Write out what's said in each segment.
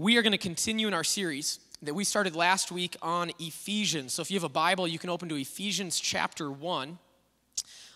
we are going to continue in our series that we started last week on Ephesians. So if you have a Bible, you can open to Ephesians chapter 1.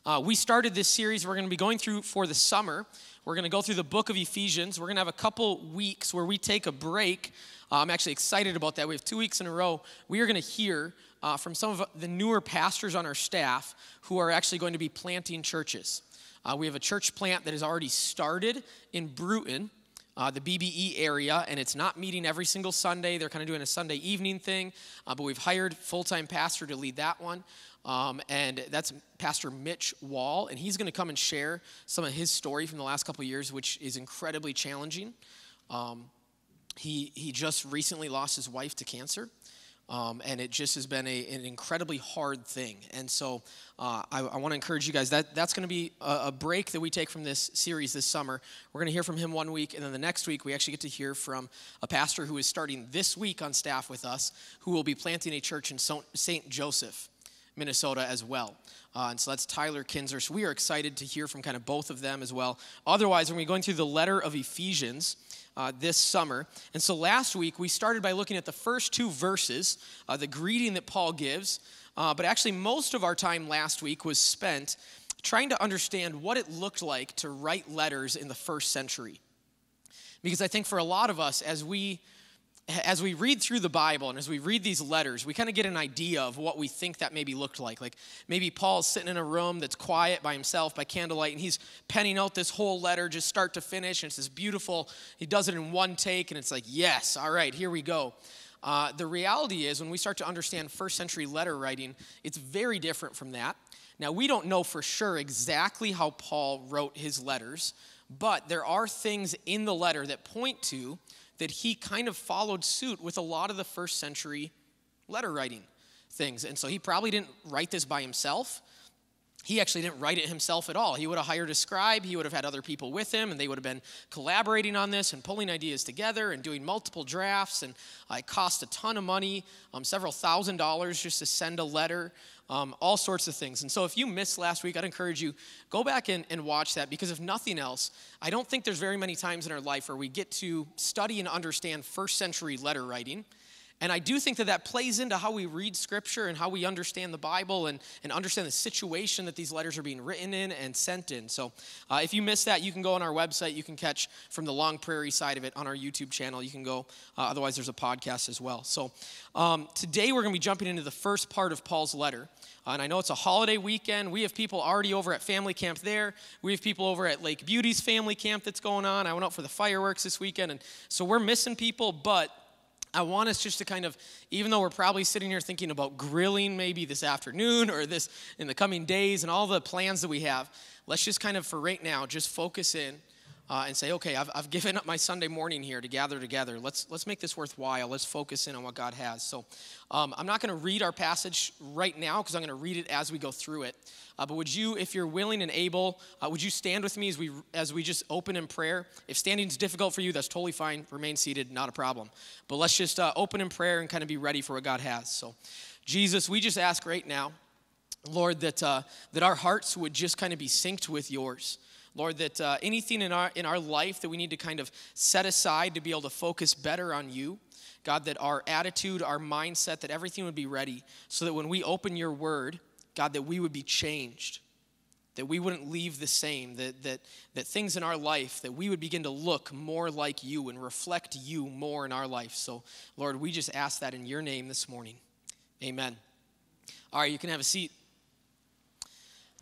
Uh, we started this series we're going to be going through for the summer. We're going to go through the book of Ephesians. We're going to have a couple weeks where we take a break. Uh, I'm actually excited about that. We have two weeks in a row. We are going to hear uh, from some of the newer pastors on our staff who are actually going to be planting churches. Uh, we have a church plant that has already started in Brooten uh, the BBE area, and it's not meeting every single Sunday. They're kind of doing a Sunday evening thing, uh, but we've hired full-time pastor to lead that one, um, and that's Pastor Mitch Wall, and he's going to come and share some of his story from the last couple years, which is incredibly challenging. Um, he he just recently lost his wife to cancer. Um, and it just has been a, an incredibly hard thing. And so uh, I, I want to encourage you guys that that's going to be a, a, break that we take from this series this summer. We're going to hear from him one week, and then the next week we actually get to hear from a pastor who is starting this week on staff with us, who will be planting a church in St. Joseph. Minnesota as well. Uh, and so that's Tyler Kinzer. So we are excited to hear from kind of both of them as well. Otherwise, we're to be going through the letter of Ephesians uh, this summer. And so last week we started by looking at the first two verses, uh, the greeting that Paul gives. Uh, but actually, most of our time last week was spent trying to understand what it looked like to write letters in the first century. Because I think for a lot of us, as we as we read through the Bible and as we read these letters, we kind of get an idea of what we think that maybe looked like. Like maybe Paul's sitting in a room that's quiet by himself by candlelight and he's penning out this whole letter just start to finish and it's this beautiful, he does it in one take and it's like, yes, all right, here we go. Uh, the reality is, when we start to understand first century letter writing, it's very different from that. Now, we don't know for sure exactly how Paul wrote his letters, but there are things in the letter that point to that he kind of followed suit with a lot of the first century letter writing things. And so he probably didn't write this by himself. He actually didn't write it himself at all. He would have hired a scribe, he would have had other people with him, and they would have been collaborating on this and pulling ideas together and doing multiple drafts. And uh, it cost a ton of money, um, several thousand dollars just to send a letter um, all sorts of things. And so if you missed last week, I'd encourage you, go back and, and watch that because if nothing else, I don't think there's very many times in our life where we get to study and understand first century letter writing and I do think that that plays into how we read scripture and how we understand the Bible and, and understand the situation that these letters are being written in and sent in. So uh, if you missed that, you can go on our website. You can catch from the Long Prairie side of it on our YouTube channel. You can go, uh, otherwise, there's a podcast as well. So um, today we're going to be jumping into the first part of Paul's letter. Uh, and I know it's a holiday weekend. We have people already over at family camp there. We have people over at Lake Beauty's family camp that's going on. I went out for the fireworks this weekend. And so we're missing people, but I want us just to kind of, even though we're probably sitting here thinking about grilling maybe this afternoon or this in the coming days and all the plans that we have, let's just kind of, for right now, just focus in uh, and say, okay, I've, I've given up my Sunday morning here to gather together. Let's, let's make this worthwhile. Let's focus in on what God has. So um, I'm not going to read our passage right now because I'm going to read it as we go through it. Uh, but would you, if you're willing and able, uh, would you stand with me as we, as we just open in prayer? If standing is difficult for you, that's totally fine. Remain seated, not a problem. But let's just uh, open in prayer and kind of be ready for what God has. So, Jesus, we just ask right now, Lord, that, uh, that our hearts would just kind of be synced with yours. Lord, that uh, anything in our, in our life that we need to kind of set aside to be able to focus better on you, God, that our attitude, our mindset, that everything would be ready so that when we open your word, God, that we would be changed, that we wouldn't leave the same, that, that, that things in our life, that we would begin to look more like you and reflect you more in our life. So, Lord, we just ask that in your name this morning. Amen. All right, you can have a seat.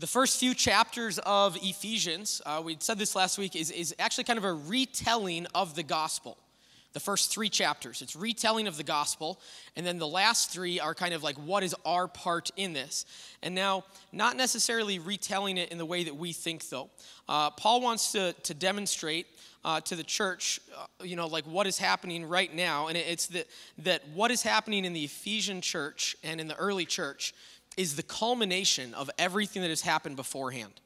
The first few chapters of Ephesians, uh, we said this last week, is, is actually kind of a retelling of the gospel. The first three chapters, it's retelling of the gospel. And then the last three are kind of like, what is our part in this? And now, not necessarily retelling it in the way that we think, though. Uh, Paul wants to, to demonstrate uh, to the church, uh, you know, like what is happening right now. And it's that, that what is happening in the Ephesian church and in the early church is the culmination of everything that has happened beforehand.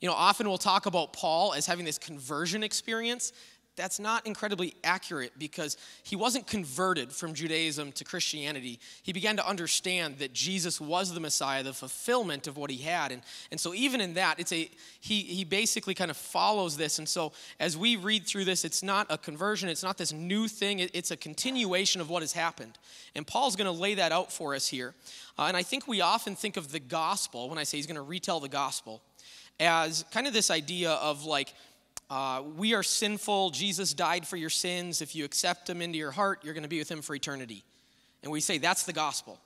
You know, often we'll talk about Paul as having this conversion experience. That's not incredibly accurate because he wasn't converted from Judaism to Christianity. He began to understand that Jesus was the Messiah, the fulfillment of what he had. And, and so even in that, it's a he he basically kind of follows this. And so as we read through this, it's not a conversion, it's not this new thing, it, it's a continuation of what has happened. And Paul's going to lay that out for us here. Uh, and I think we often think of the gospel, when I say he's going to retell the gospel, as kind of this idea of like uh, we are sinful. Jesus died for your sins. If you accept him into your heart, you're going to be with him for eternity. And we say that's the gospel.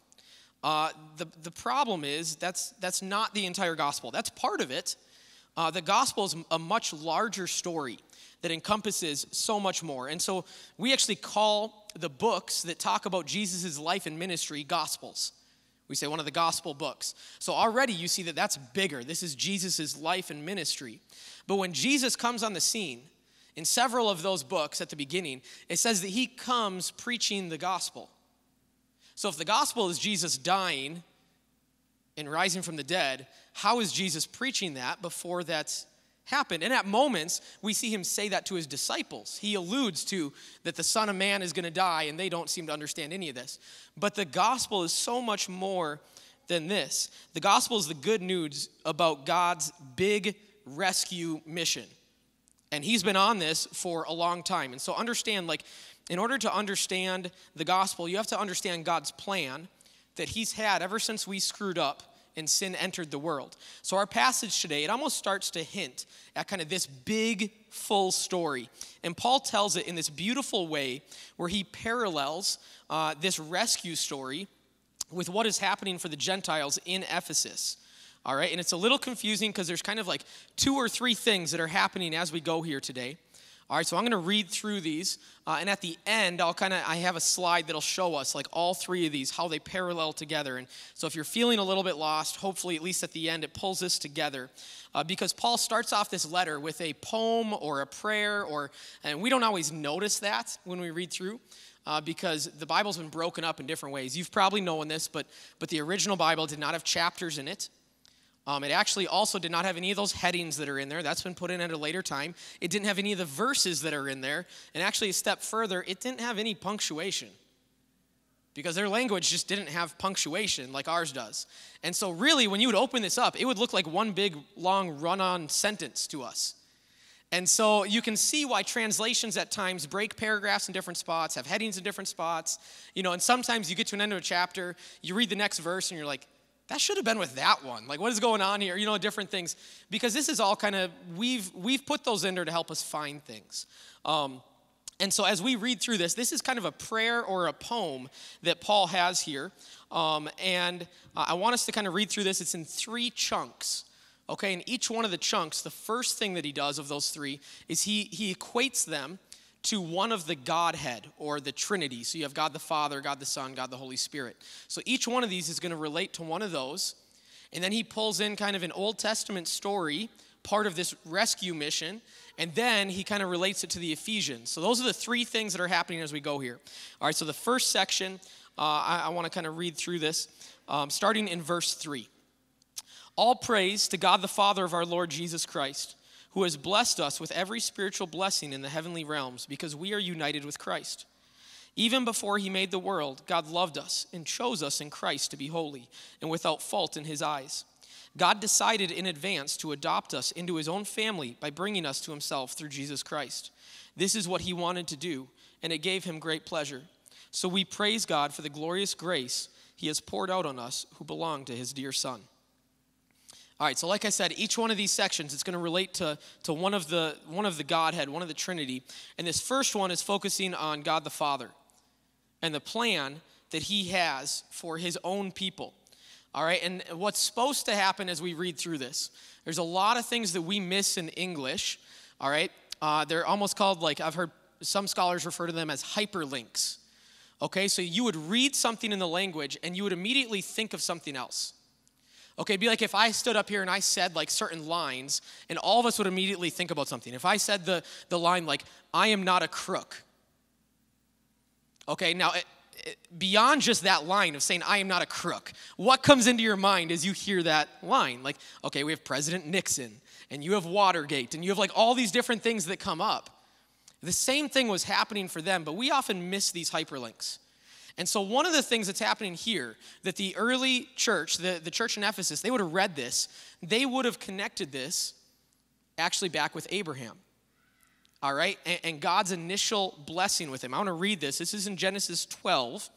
Uh, the, the problem is that's, that's not the entire gospel. That's part of it. Uh, the gospel is a much larger story that encompasses so much more. And so we actually call the books that talk about Jesus' life and ministry gospels. We say one of the gospel books. So already you see that that's bigger. This is Jesus' life and ministry. But when Jesus comes on the scene, in several of those books at the beginning, it says that he comes preaching the gospel. So if the gospel is Jesus dying and rising from the dead, how is Jesus preaching that before that's happened? And at moments, we see him say that to his disciples. He alludes to that the Son of Man is going to die, and they don't seem to understand any of this. But the gospel is so much more than this. The gospel is the good news about God's big rescue mission. And he's been on this for a long time. And so understand, like, in order to understand the gospel, you have to understand God's plan that he's had ever since we screwed up and sin entered the world. So our passage today, it almost starts to hint at kind of this big, full story. And Paul tells it in this beautiful way where he parallels uh, this rescue story with what is happening for the Gentiles in Ephesus. All right, and it's a little confusing because there's kind of like two or three things that are happening as we go here today. All right, so I'm going to read through these, uh, and at the end, I'll kind of I have a slide that'll show us like all three of these how they parallel together. And so if you're feeling a little bit lost, hopefully at least at the end it pulls this together, uh, because Paul starts off this letter with a poem or a prayer, or and we don't always notice that when we read through. Uh, because the Bible's been broken up in different ways. You've probably known this, but but the original Bible did not have chapters in it. Um, it actually also did not have any of those headings that are in there. That's been put in at a later time. It didn't have any of the verses that are in there. And actually, a step further, it didn't have any punctuation because their language just didn't have punctuation like ours does. And so, really, when you would open this up, it would look like one big, long, run on sentence to us. And so, you can see why translations at times break paragraphs in different spots, have headings in different spots. You know, and sometimes you get to an end of a chapter, you read the next verse, and you're like, that should have been with that one. Like what is going on here? You know different things. Because this is all kind of we've we've put those in there to help us find things. Um, and so as we read through this this is kind of a prayer or a poem that paul has here. Um, and uh, i want us to kind of read through this. It's in three chunks okay? And each one of the chunks the first thing that he does of those three is he he equates them to one of the Godhead or the Trinity. So you have God the Father, God the Son, God the Holy Spirit. So each one of these is going to relate to one of those. And then he pulls in kind of an Old Testament story, part of this rescue mission, and then he kind of relates it to the Ephesians. So those are the three things that are happening as we go here. All right, so the first section, uh, I, I want to kind of read through this, um, starting in verse 3. All praise to God the Father of our Lord Jesus Christ who has blessed us with every spiritual blessing in the heavenly realms because we are united with Christ. Even before he made the world, God loved us and chose us in Christ to be holy and without fault in his eyes. God decided in advance to adopt us into his own family by bringing us to himself through Jesus Christ. This is what he wanted to do, and it gave him great pleasure. So we praise God for the glorious grace he has poured out on us who belong to his dear Son. All right, so like I said, each one of these sections it's going to relate to, to one of the one of the Godhead, one of the Trinity. And this first one is focusing on God the Father and the plan that he has for his own people. All right, and what's supposed to happen as we read through this, there's a lot of things that we miss in English. All right, uh, they're almost called like I've heard some scholars refer to them as hyperlinks. Okay, so you would read something in the language and you would immediately think of something else. Okay, be like if I stood up here and I said like certain lines, and all of us would immediately think about something. If I said the, the line like, I am not a crook. Okay, now it, it, beyond just that line of saying, I am not a crook, what comes into your mind as you hear that line? Like, okay, we have President Nixon, and you have Watergate, and you have like all these different things that come up. The same thing was happening for them, but we often miss these hyperlinks. And so, one of the things that's happening here, that the early church, the, the church in Ephesus, they would have read this, they would have connected this actually back with Abraham. All right? And, and God's initial blessing with him. I want to read this. This is in Genesis 12.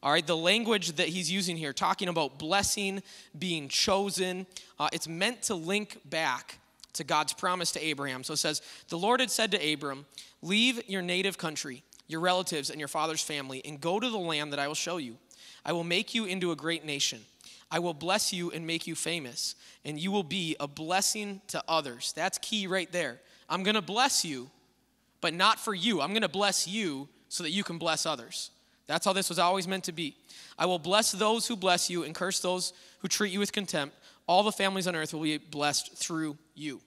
All right, the language that he's using here, talking about blessing, being chosen, uh, it's meant to link back to God's promise to Abraham. So it says, The Lord had said to Abram, Leave your native country your relatives, and your father's family, and go to the land that I will show you. I will make you into a great nation. I will bless you and make you famous, and you will be a blessing to others. That's key right there. I'm going to bless you, but not for you. I'm going to bless you so that you can bless others. That's how this was always meant to be. I will bless those who bless you and curse those who treat you with contempt. All the families on earth will be blessed through you.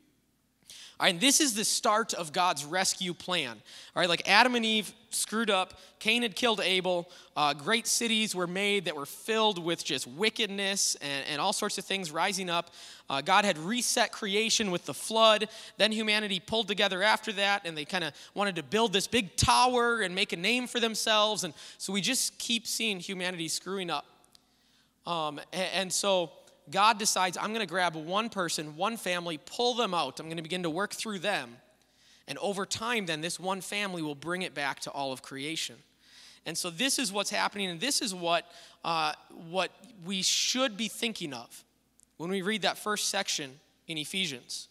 All right, and this is the start of God's rescue plan. All right, like Adam and Eve screwed up, Cain had killed Abel, uh, great cities were made that were filled with just wickedness and, and all sorts of things rising up. Uh, God had reset creation with the flood. Then humanity pulled together after that, and they kind of wanted to build this big tower and make a name for themselves. And so we just keep seeing humanity screwing up. Um, and, and so God decides, I'm going to grab one person, one family, pull them out. I'm going to begin to work through them. And over time, then, this one family will bring it back to all of creation. And so, this is what's happening, and this is what, uh, what we should be thinking of when we read that first section in Ephesians.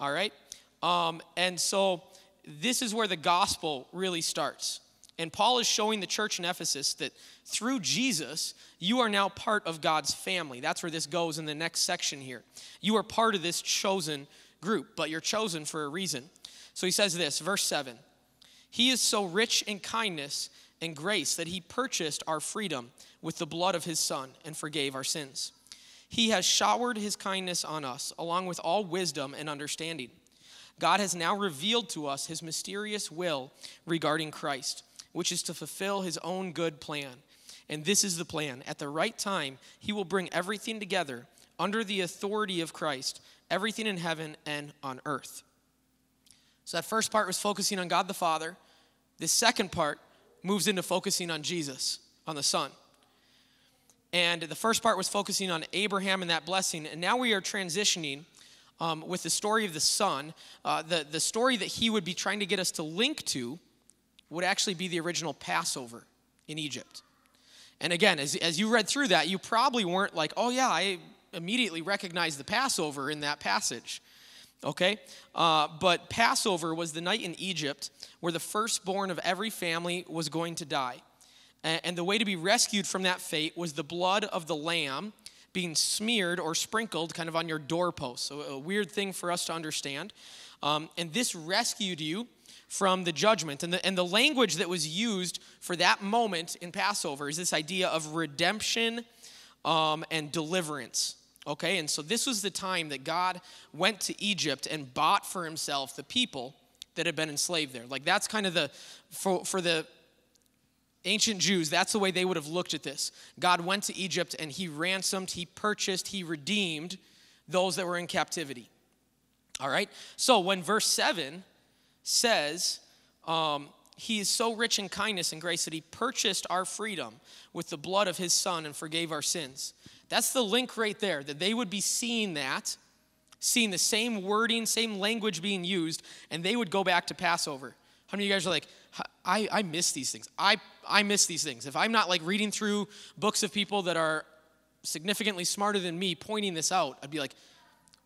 All right? Um, and so, this is where the gospel really starts. And Paul is showing the church in Ephesus that through Jesus, you are now part of God's family. That's where this goes in the next section here. You are part of this chosen group, but you're chosen for a reason. So he says this, verse 7 He is so rich in kindness and grace that he purchased our freedom with the blood of his Son and forgave our sins. He has showered his kindness on us, along with all wisdom and understanding. God has now revealed to us his mysterious will regarding Christ which is to fulfill his own good plan. And this is the plan. At the right time, he will bring everything together under the authority of Christ, everything in heaven and on earth. So that first part was focusing on God the Father. This second part moves into focusing on Jesus, on the Son. And the first part was focusing on Abraham and that blessing. And now we are transitioning um, with the story of the Son, uh, the, the story that he would be trying to get us to link to would actually be the original Passover in Egypt. And again, as, as you read through that, you probably weren't like, oh, yeah, I immediately recognized the Passover in that passage. Okay? Uh, but Passover was the night in Egypt where the firstborn of every family was going to die. And, and the way to be rescued from that fate was the blood of the lamb being smeared or sprinkled kind of on your doorpost. So, a weird thing for us to understand. Um, and this rescued you from the judgment. And the, and the language that was used for that moment in Passover is this idea of redemption um, and deliverance. Okay, and so this was the time that God went to Egypt and bought for himself the people that had been enslaved there. Like that's kind of the, for, for the ancient Jews, that's the way they would have looked at this. God went to Egypt and he ransomed, he purchased, he redeemed those that were in captivity. All right, so when verse 7 says, um, He is so rich in kindness and grace that He purchased our freedom with the blood of His Son and forgave our sins. That's the link right there, that they would be seeing that, seeing the same wording, same language being used, and they would go back to Passover. How many of you guys are like, I, I miss these things? I, I miss these things. If I'm not like reading through books of people that are significantly smarter than me pointing this out, I'd be like,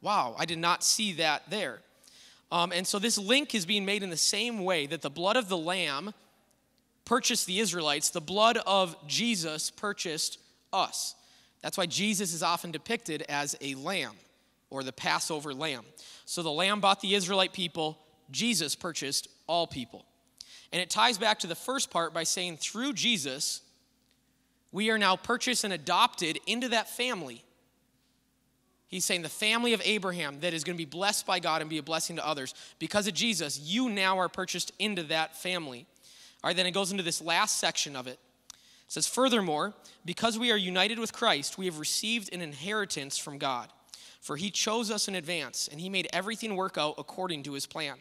wow, I did not see that there. Um, and so this link is being made in the same way that the blood of the Lamb purchased the Israelites, the blood of Jesus purchased us. That's why Jesus is often depicted as a lamb or the Passover lamb. So the lamb bought the Israelite people, Jesus purchased all people. And it ties back to the first part by saying, through Jesus, we are now purchased and adopted into that family He's saying the family of Abraham that is going to be blessed by God and be a blessing to others. Because of Jesus, you now are purchased into that family. All right, then it goes into this last section of it. It says, Furthermore, because we are united with Christ, we have received an inheritance from God. For he chose us in advance, and he made everything work out according to his plan.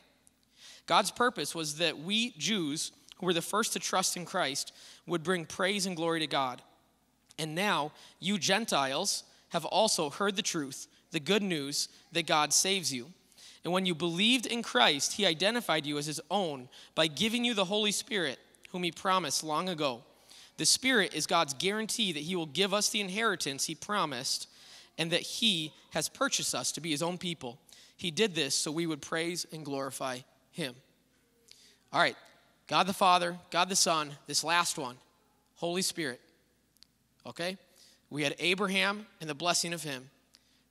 God's purpose was that we Jews, who were the first to trust in Christ, would bring praise and glory to God. And now, you Gentiles have also heard the truth, the good news that God saves you. And when you believed in Christ, he identified you as his own by giving you the Holy Spirit, whom he promised long ago. The Spirit is God's guarantee that he will give us the inheritance he promised and that he has purchased us to be his own people. He did this so we would praise and glorify him. All right, God the Father, God the Son, this last one, Holy Spirit. Okay? We had Abraham and the blessing of him,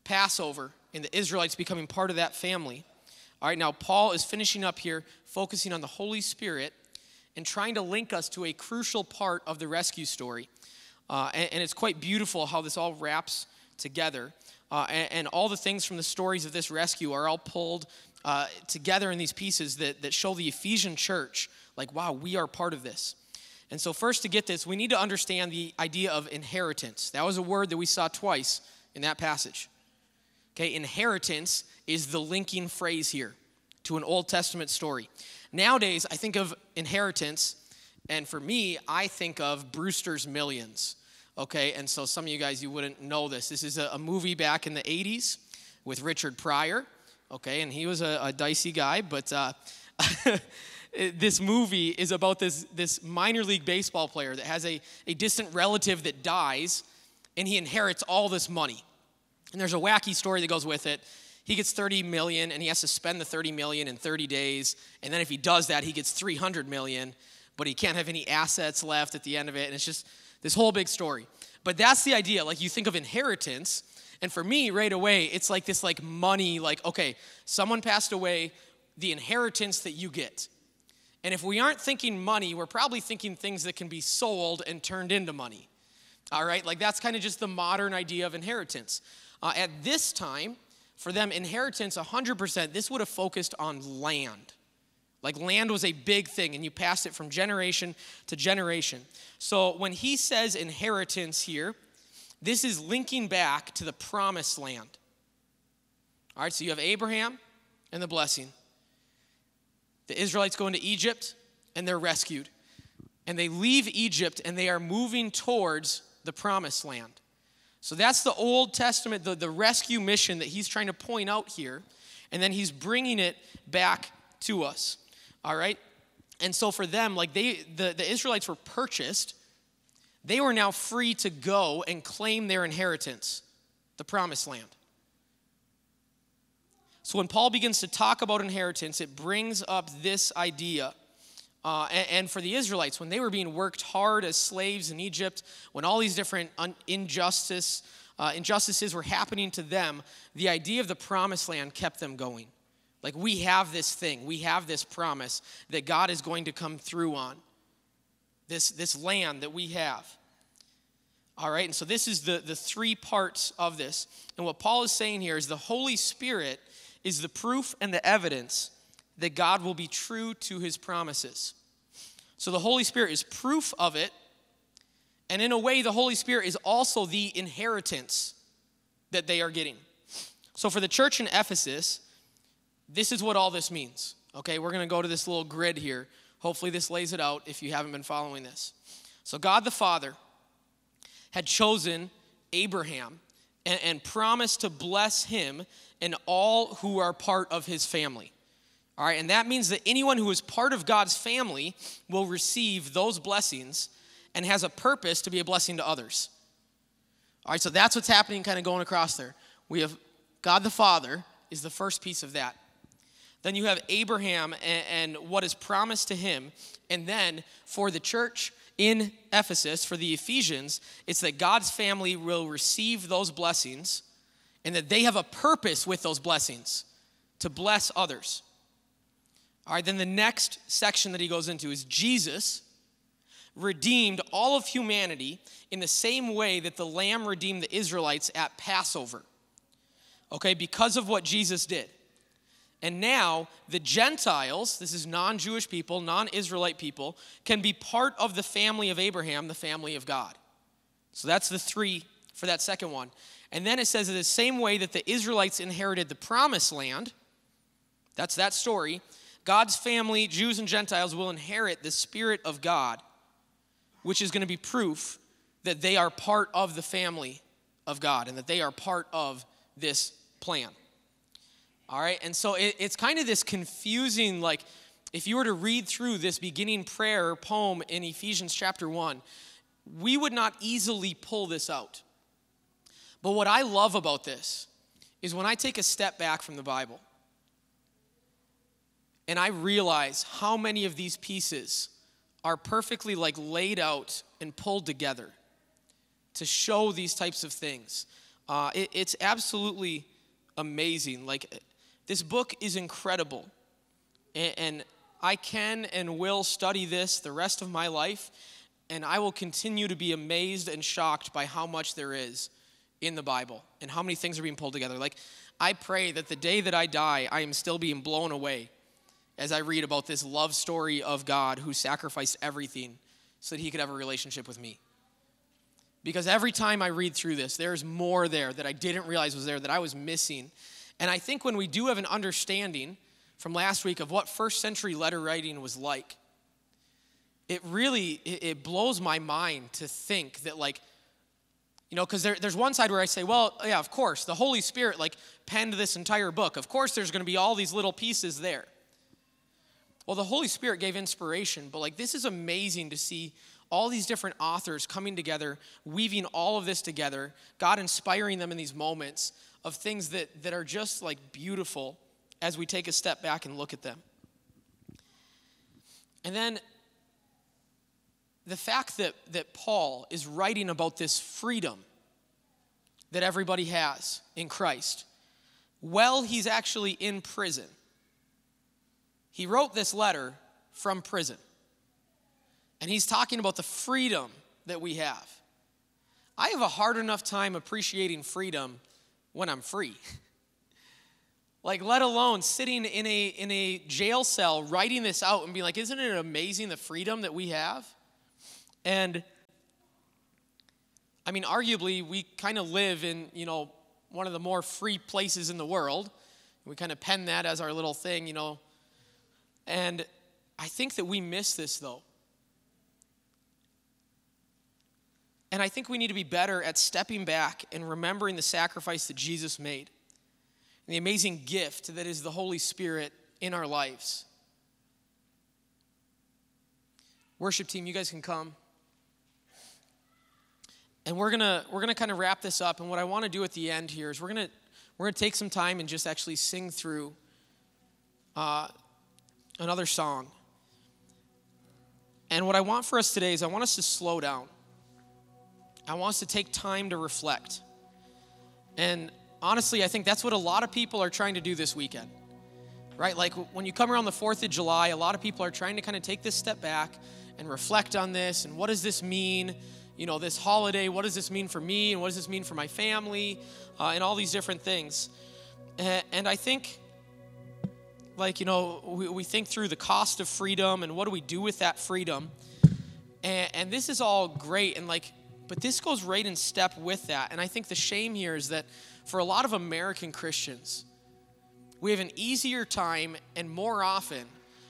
Passover, and the Israelites becoming part of that family. All right, now Paul is finishing up here, focusing on the Holy Spirit and trying to link us to a crucial part of the rescue story. Uh, and, and, it's quite beautiful how this all wraps together. Uh, and, and, all the things from the stories of this rescue are all pulled uh, together in these pieces that, that show the Ephesian church, like, wow, we are part of this. And so, first, to get this, we need to understand the idea of inheritance. That was a word that we saw twice in that passage. Okay, inheritance is the linking phrase here to an Old Testament story. Nowadays, I think of inheritance, and for me, I think of Brewster's Millions. Okay, and so some of you guys, you wouldn't know this. This is a, a movie back in the 80s with Richard Pryor. Okay, and he was a, a dicey guy, but uh, Uh, this movie is about this, this minor league baseball player that has a, a distant relative that dies, and he inherits all this money. And there's a wacky story that goes with it. He gets 30 million and he has to spend the 30 million in 30 days and then if he does that he gets 300 million but he can't have any assets left at the end of it and it's just this whole big story. But that's the idea like you think of inheritance and for me right away it's like this like money like okay someone passed away the inheritance that you get and if we aren't thinking money we're probably thinking things that can be sold and turned into money all right like that's kind of just the modern idea of inheritance uh, at this time for them, inheritance, 100%, this would have focused on land. Like land was a big thing, and you passed it from generation to generation. So when he says inheritance here, this is linking back to the promised land. All right, so you have Abraham and the blessing. The Israelites go into Egypt and they're rescued. And they leave Egypt and they are moving towards the promised land. So that's the Old Testament, the, the rescue mission that he's trying to point out here. And then he's bringing it back to us. All right? And so for them, like they, the, the Israelites were purchased, they were now free to go and claim their inheritance, the promised land. So when Paul begins to talk about inheritance, it brings up this idea uh, and, and, for the Israelites, when they were being worked hard as slaves in Egypt, when all these different un- injustice, uh, injustices were happening to them, the idea of the promised land kept them going. Like, we have this thing, we have this promise that God is going to come through on. This, this land that we have. All right, and so this is the, the three parts of this. And what Paul is saying here is the Holy Spirit is the proof and the evidence that God will be true to his promises. So the Holy Spirit is proof of it. And in a way, the Holy Spirit is also the inheritance that they are getting. So for the church in Ephesus, this is what all this means. Okay, we're going to go to this little grid here. Hopefully, this lays it out if you haven't been following this. So, God the Father had chosen Abraham and, and promised to bless him and all who are part of his family. All right, and that means that anyone who is part of God's family will receive those blessings and has a purpose to be a blessing to others. All right, so that's what's happening, kind of going across there. We have God the Father is the first piece of that. Then you have Abraham and, and what is promised to him. And then for the church in Ephesus, for the Ephesians, it's that God's family will receive those blessings and that they have a purpose with those blessings to bless others. All right, then the next section that he goes into is Jesus redeemed all of humanity in the same way that the lamb redeemed the Israelites at Passover. Okay, because of what Jesus did. And now the Gentiles, this is non Jewish people, non Israelite people, can be part of the family of Abraham, the family of God. So that's the three for that second one. And then it says, in the same way that the Israelites inherited the promised land, that's that story, God's family, Jews and Gentiles, will inherit the Spirit of God, which is going to be proof that they are part of the family of God and that they are part of this plan. All right, and so it, it's kind of this confusing, like, if you were to read through this beginning prayer poem in Ephesians chapter 1, we would not easily pull this out. But what I love about this is when I take a step back from the Bible and I realize how many of these pieces are perfectly like laid out and pulled together to show these types of things. Uh, it, it's absolutely amazing. Like, this book is incredible. And, and I can and will study this the rest of my life, and I will continue to be amazed and shocked by how much there is in the Bible and how many things are being pulled together. Like, I pray that the day that I die, I am still being blown away as I read about this love story of God who sacrificed everything so that he could have a relationship with me. Because every time I read through this, there's more there that I didn't realize was there that I was missing. And I think when we do have an understanding from last week of what first century letter writing was like, it really it, blows my mind to think that like you know because there, there's one side where i say well yeah of course the holy spirit like penned this entire book of course there's going to be all these little pieces there well the holy spirit gave inspiration but like this is amazing to see all these different authors coming together, weaving all of this together, God inspiring them in these moments of things that, that are just like beautiful as we take a step back and look at them. And then the fact that, that Paul is writing about this freedom that everybody has in Christ, well, he's actually in prison. He wrote this letter from prison. And he's talking about the freedom that we have. I have a hard enough time appreciating freedom when I'm free. like, let alone sitting in a, in a jail cell writing this out and being like, isn't it amazing the freedom that we have? And I mean, arguably, we kind of live in, you know, one of the more free places in the world. We kind of pen that as our little thing, you know. And I think that we miss this, though. And I think we need to be better at stepping back and remembering the sacrifice that Jesus made and the amazing gift that is the Holy Spirit in our lives. Worship team, you guys can come. And we're gonna we're gonna kind of wrap this up. And what I want to do at the end here is we're gonna we're gonna take some time and just actually sing through uh, another song. And what I want for us today is I want us to slow down. I want us to take time to reflect. And honestly, I think that's what a lot of people are trying to do this weekend. Right? Like when you come around the 4th of July, a lot of people are trying to kind of take this step back and reflect on this and what does this mean? You know, this holiday, what does this mean for me and what does this mean for my family uh, and all these different things. And, I think, like, you know, we, we, think through the cost of freedom and what do we do with that freedom. And, and this is all great. And like, but this goes right in step with that. And I think the shame here is that for a lot of American Christians, we have an easier time and more often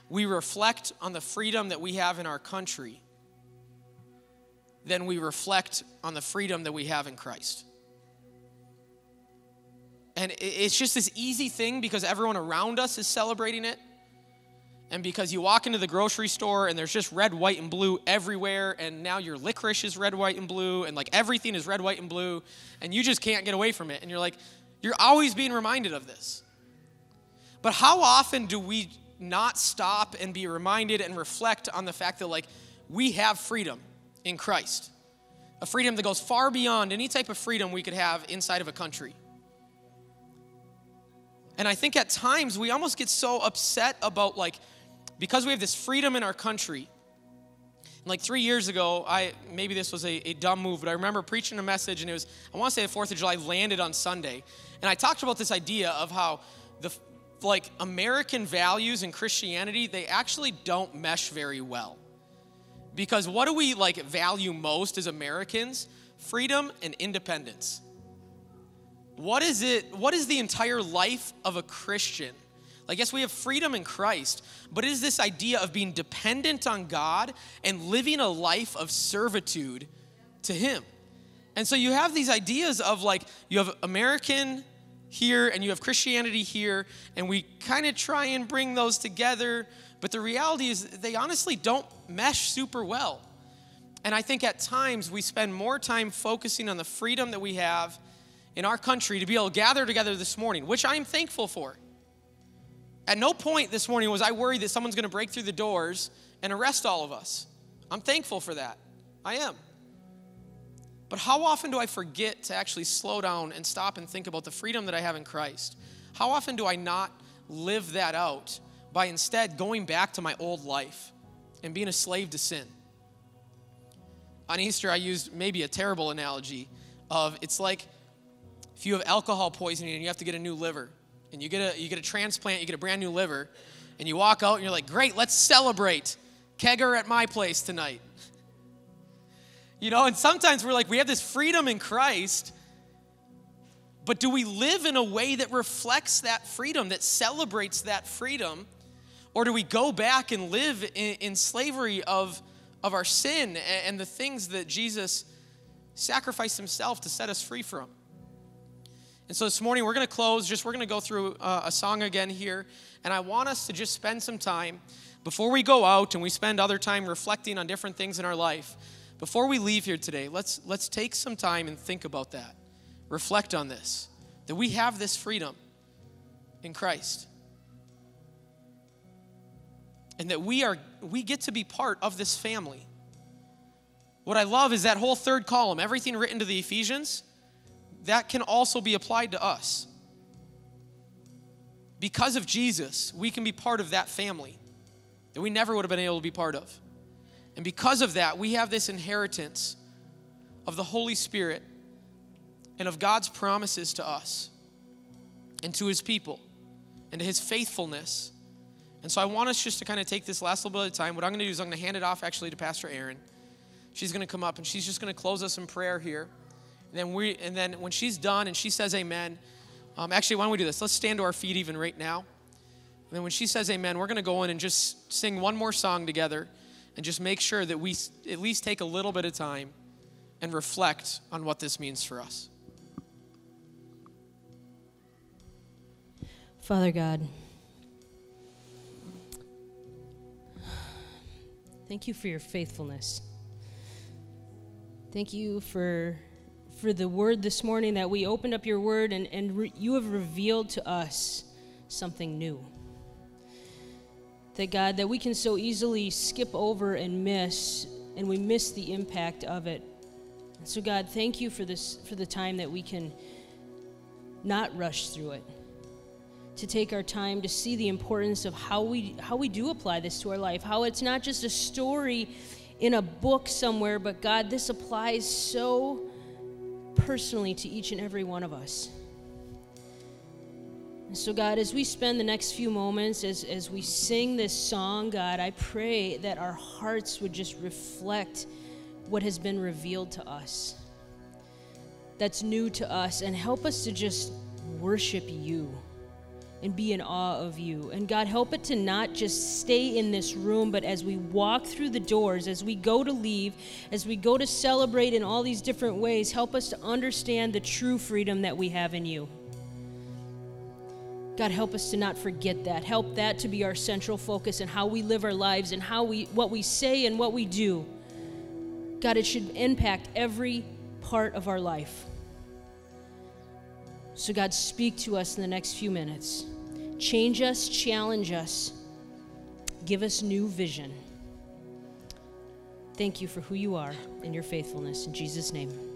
we reflect on the freedom that we have in our country than we reflect on the freedom that we have in Christ. And it's just this easy thing because everyone around us is celebrating it and because you walk into the grocery store and there's just red, white, and blue everywhere, and now your licorice is red, white, and blue, and like everything is red, white, and blue, and you just can't get away from it. And you're like, you're always being reminded of this. But how often do we not stop and be reminded and reflect on the fact that, like, we have freedom in Christ? A freedom that goes far beyond any type of freedom we could have inside of a country. And I think at times we almost get so upset about, like, because we have this freedom in our country. like three years ago, I maybe this was a, a dumb move, but I remember preaching a message, and it was I want to say the Fourth of July landed on Sunday, and I talked about this idea of how the like American values and Christianity they actually don't mesh very well, because what do we like value most as Americans? Freedom and independence. What is it? What is the entire life of a Christian? Like, yes, we have freedom in Christ, but it is this idea of being dependent on God and living a life of servitude to Him. And so you have these ideas of like, you have American here and you have Christianity here, and we kind of try and bring those together, but the reality is they honestly don't mesh super well. And I think at times we spend more time focusing on the freedom that we have in our country to be able to gather together this morning, which I am thankful for. At no point this morning was I worried that someone's going to break through the doors and arrest all of us. I'm thankful for that. I am. But how often do I forget to actually slow down and stop and think about the freedom that I have in Christ? How often do I not live that out by instead going back to my old life and being a slave to sin? On Easter, I used maybe a terrible analogy of it's like if you have alcohol poisoning and you have to get a new liver and you get a, you get a transplant, you get a brand new liver, and you walk out and you're like, great, let's celebrate. Kegger at my place tonight. You know, and sometimes we're like, we have this freedom in Christ, but do we live in a way that reflects that freedom, that celebrates that freedom? Or do we go back and live in, in slavery of, of our sin and, and the things that Jesus sacrificed himself to set us free from? And so this morning we're going to close, just we're going to go through uh, a song again here. And I want us to just spend some time before we go out and we spend other time reflecting on different things in our life. Before we leave here today, let's, let's take some time and think about that. Reflect on this that we have this freedom in Christ. And that we are we get to be part of this family. What I love is that whole third column, everything written to the Ephesians that can also be applied to us. Because of Jesus, we can be part of that family that we never would have been able to be part of. And because of that, we have this inheritance of the Holy Spirit and of God's promises to us and to his people and to his faithfulness. And so I want us just to kind of take this last little bit of time. What I'm going to do is I'm going to hand it off actually to Pastor Erin. She's going to come up and she's just going to close us in prayer here. And then, we, and then when she's done and she says amen, um, actually, why don't we do this? Let's stand to our feet even right now. And then when she says amen, we're going to go in and just sing one more song together and just make sure that we at least take a little bit of time and reflect on what this means for us. Father God, thank you for your faithfulness. Thank you for for the word this morning that we opened up your word and, and re- you have revealed to us something new. That God, that we can so easily skip over and miss, and we miss the impact of it. So God, thank you for this for the time that we can not rush through it. To take our time to see the importance of how we how we do apply this to our life, how it's not just a story in a book somewhere, but God, this applies so personally to each and every one of us. And so, God, as we spend the next few moments, as, as we sing this song, God, I pray that our hearts would just reflect what has been revealed to us that's new to us and help us to just worship you and be in awe of you. And God, help it to not just stay in this room, but as we walk through the doors, as we go to leave, as we go to celebrate in all these different ways, help us to understand the true freedom that we have in you. God, help us to not forget that. Help that to be our central focus in how we live our lives and how we what we say and what we do. God, it should impact every part of our life. So, God, speak to us in the next few minutes. Change us, challenge us, give us new vision. Thank you for who you are and your faithfulness. In Jesus' name.